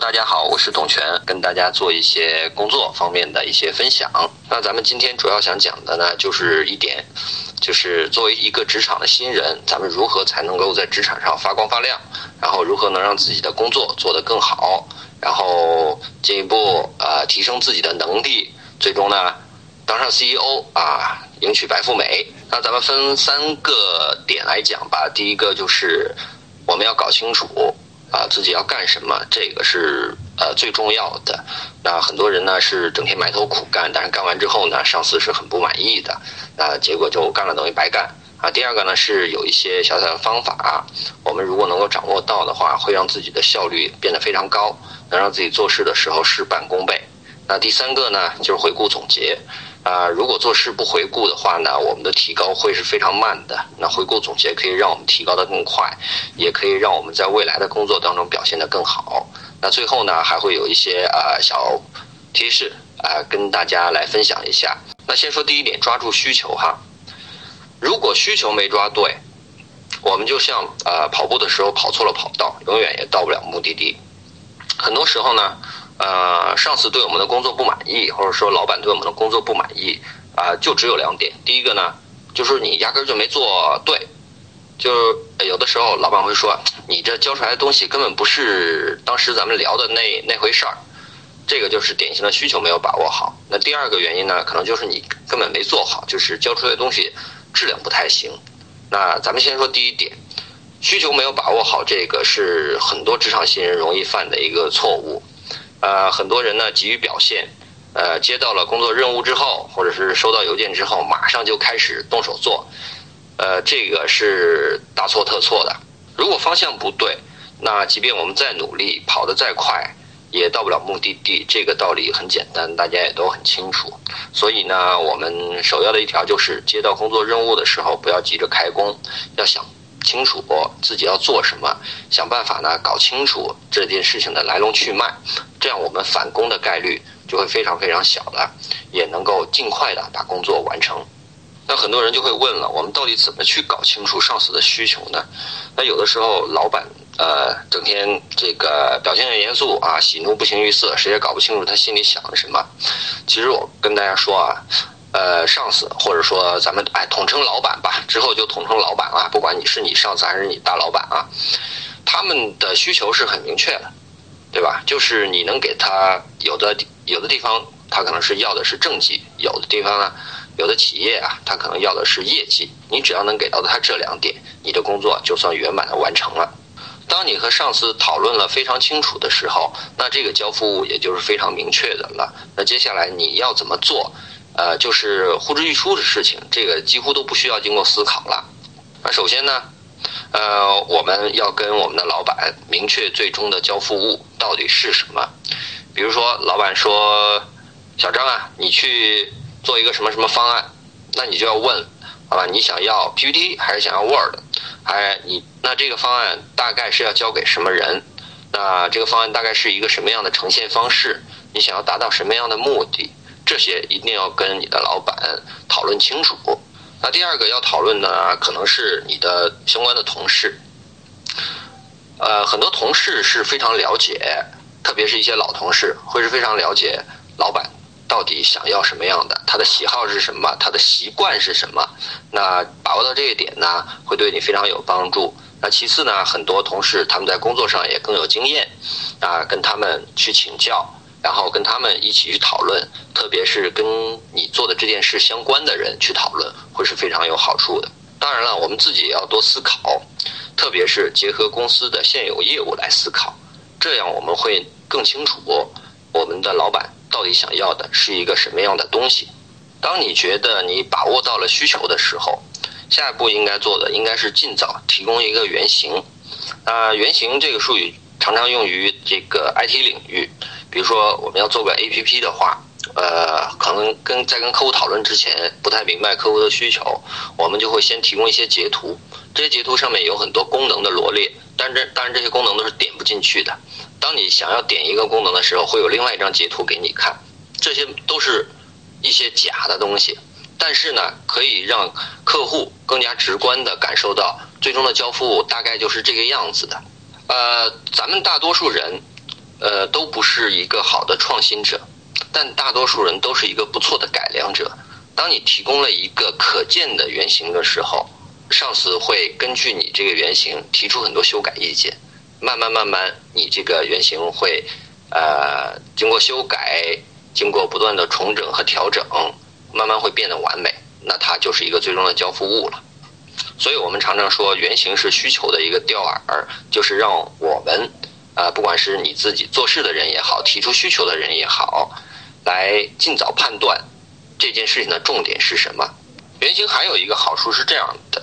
大家好，我是董泉，跟大家做一些工作方面的一些分享。那咱们今天主要想讲的呢，就是一点，就是作为一个职场的新人，咱们如何才能够在职场上发光发亮，然后如何能让自己的工作做得更好，然后进一步呃提升自己的能力，最终呢当上 CEO 啊，迎娶白富美。那咱们分三个点来讲吧。第一个就是我们要搞清楚。啊，自己要干什么，这个是呃最重要的。那很多人呢是整天埋头苦干，但是干完之后呢，上司是很不满意的，那结果就干了等于白干啊。第二个呢是有一些小小的方法，我们如果能够掌握到的话，会让自己的效率变得非常高，能让自己做事的时候事半功倍。那第三个呢就是回顾总结。啊，如果做事不回顾的话呢，我们的提高会是非常慢的。那回顾总结可以让我们提高的更快，也可以让我们在未来的工作当中表现得更好。那最后呢，还会有一些呃小提示啊、跟大家来分享一下。那先说第一点，抓住需求哈。如果需求没抓对，我们就像呃跑步的时候跑错了跑道，永远也到不了目的地。很多时候呢。呃，上司对我们的工作不满意，或者说老板对我们的工作不满意，啊、就只有两点。第一个呢，就是你压根儿就没做对，就有的时候老板会说，你这交出来的东西根本不是当时咱们聊的那那回事儿，这个就是典型的需求没有把握好。那第二个原因呢，可能就是你根本没做好，就是交出来的东西质量不太行。那咱们先说第一点，需求没有把握好，这个是很多职场新人容易犯的一个错误。呃，很多人呢急于表现，呃，接到了工作任务之后，或者是收到邮件之后，马上就开始动手做，呃，这个是大错特错的。如果方向不对，那即便我们再努力，跑得再快，也到不了目的地。这个道理很简单，大家也都很清楚。所以呢，我们首要的一条就是，接到工作任务的时候，不要急着开工，要想。清楚自己要做什么，想办法呢搞清楚这件事情的来龙去脉，这样我们返工的概率就会非常非常小了，也能够尽快的把工作完成。那很多人就会问了，我们到底怎么去搞清楚上司的需求呢？那有的时候老板呃整天这个表现很严肃啊，喜怒不形于色，谁也搞不清楚他心里想的什么。其实我跟大家说啊。呃，上司或者说咱们哎统称老板吧，之后就统称老板啊，不管你是你上司还是你大老板啊，他们的需求是很明确的，对吧？就是你能给他有的有的地方，他可能是要的是政绩；有的地方呢，有的企业啊，他可能要的是业绩。你只要能给到他这两点，你的工作就算圆满的完成了。当你和上司讨论了非常清楚的时候，那这个交付物也就是非常明确的了。那接下来你要怎么做？呃，就是呼之欲出的事情，这个几乎都不需要经过思考了。那首先呢，呃，我们要跟我们的老板明确最终的交付物到底是什么。比如说，老板说：“小张啊，你去做一个什么什么方案。”那你就要问，好吧，你想要 PPT 还是想要 Word？还你那这个方案大概是要交给什么人？那这个方案大概是一个什么样的呈现方式？你想要达到什么样的目的？这些一定要跟你的老板讨论清楚。那第二个要讨论的可能是你的相关的同事。呃，很多同事是非常了解，特别是一些老同事，会是非常了解老板到底想要什么样的，他的喜好是什么，他的习惯是什么。那把握到这一点呢，会对你非常有帮助。那其次呢，很多同事他们在工作上也更有经验，啊，跟他们去请教。然后跟他们一起去讨论，特别是跟你做的这件事相关的人去讨论，会是非常有好处的。当然了，我们自己也要多思考，特别是结合公司的现有业务来思考，这样我们会更清楚我们的老板到底想要的是一个什么样的东西。当你觉得你把握到了需求的时候，下一步应该做的应该是尽早提供一个原型。啊、原型这个术语常常用于这个 IT 领域。比如说，我们要做个 APP 的话，呃，可能跟在跟客户讨论之前不太明白客户的需求，我们就会先提供一些截图，这些截图上面有很多功能的罗列，但这当然这些功能都是点不进去的。当你想要点一个功能的时候，会有另外一张截图给你看，这些都是一些假的东西，但是呢，可以让客户更加直观的感受到最终的交付大概就是这个样子的。呃，咱们大多数人，呃，都不是一个好的创新者，但大多数人都是一个不错的改良者。当你提供了一个可见的原型的时候，上司会根据你这个原型提出很多修改意见。慢慢慢慢，你这个原型会，呃，经过修改，经过不断的重整和调整，慢慢会变得完美。那它就是一个最终的交付物了。所以我们常常说，原型是需求的一个钓饵，就是让我们，呃，不管是你自己做事的人也好，提出需求的人也好，来尽早判断这件事情的重点是什么。原型还有一个好处是这样的。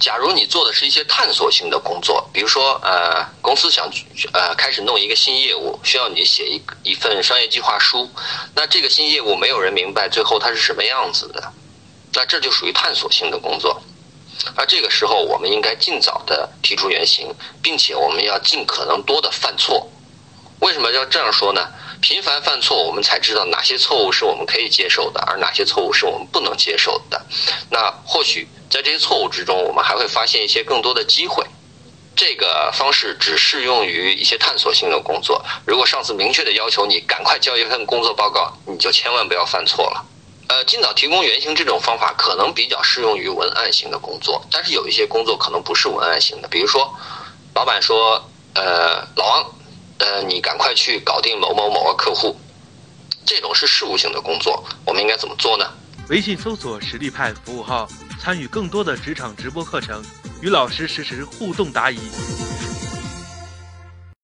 假如你做的是一些探索性的工作，比如说，呃，公司想呃开始弄一个新业务，需要你写一一份商业计划书，那这个新业务没有人明白最后它是什么样子的，那这就属于探索性的工作，而这个时候我们应该尽早的提出原型，并且我们要尽可能多的犯错。为什么要这样说呢？频繁犯错，我们才知道哪些错误是我们可以接受的，而哪些错误是我们不能接受的。那或许在这些错误之中，我们还会发现一些更多的机会。这个方式只适用于一些探索性的工作。如果上司明确的要求你赶快交一份工作报告，你就千万不要犯错了。呃，尽早提供原型这种方法可能比较适用于文案型的工作，但是有一些工作可能不是文案型的，比如说，老板说，呃，老王。呃，你赶快去搞定某某某个客户，这种是事务性的工作，我们应该怎么做呢？微信搜索实力派服务号，参与更多的职场直播课程，与老师实时互动答疑。